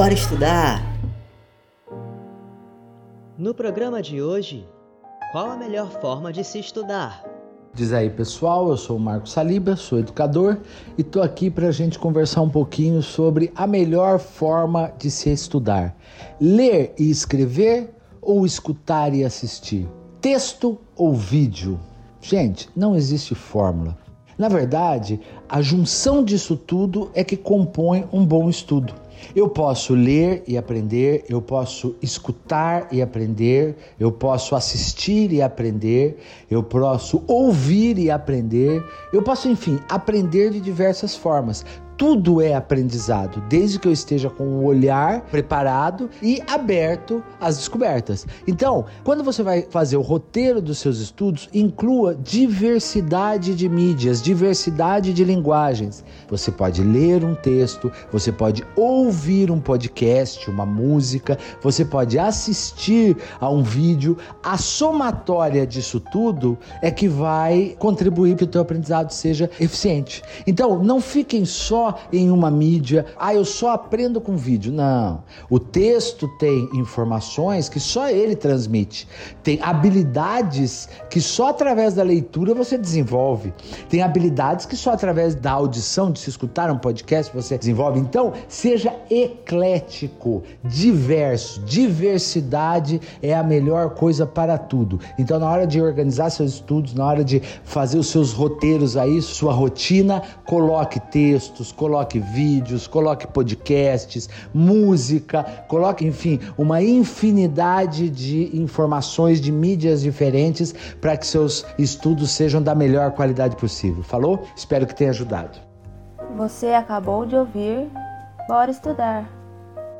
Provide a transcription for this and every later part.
Bora estudar! No programa de hoje, qual a melhor forma de se estudar? Diz aí pessoal, eu sou o Marco Saliba, sou educador e tô aqui para a gente conversar um pouquinho sobre a melhor forma de se estudar: ler e escrever ou escutar e assistir, texto ou vídeo. Gente, não existe fórmula. Na verdade, a junção disso tudo é que compõe um bom estudo. Eu posso ler e aprender, eu posso escutar e aprender, eu posso assistir e aprender, eu posso ouvir e aprender, eu posso, enfim, aprender de diversas formas tudo é aprendizado, desde que eu esteja com o olhar preparado e aberto às descobertas. Então, quando você vai fazer o roteiro dos seus estudos, inclua diversidade de mídias, diversidade de linguagens. Você pode ler um texto, você pode ouvir um podcast, uma música, você pode assistir a um vídeo. A somatória disso tudo é que vai contribuir para que o teu aprendizado seja eficiente. Então, não fiquem só em uma mídia, ah, eu só aprendo com vídeo. Não. O texto tem informações que só ele transmite. Tem habilidades que só através da leitura você desenvolve. Tem habilidades que só através da audição, de se escutar um podcast, você desenvolve. Então, seja eclético, diverso. Diversidade é a melhor coisa para tudo. Então, na hora de organizar seus estudos, na hora de fazer os seus roteiros aí, sua rotina, coloque textos, coloque vídeos, coloque podcasts, música, coloque, enfim, uma infinidade de informações de mídias diferentes para que seus estudos sejam da melhor qualidade possível. Falou? Espero que tenha ajudado. Você acabou de ouvir Bora Estudar.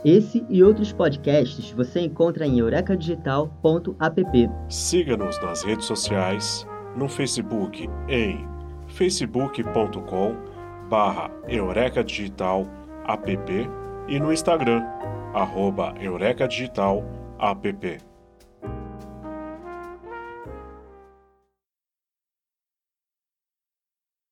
Esse e outros podcasts você encontra em eurecadigital.app. Siga-nos nas redes sociais, no Facebook em facebook.com barra Eureka Digital app e no Instagram, arroba Eureka Digital app.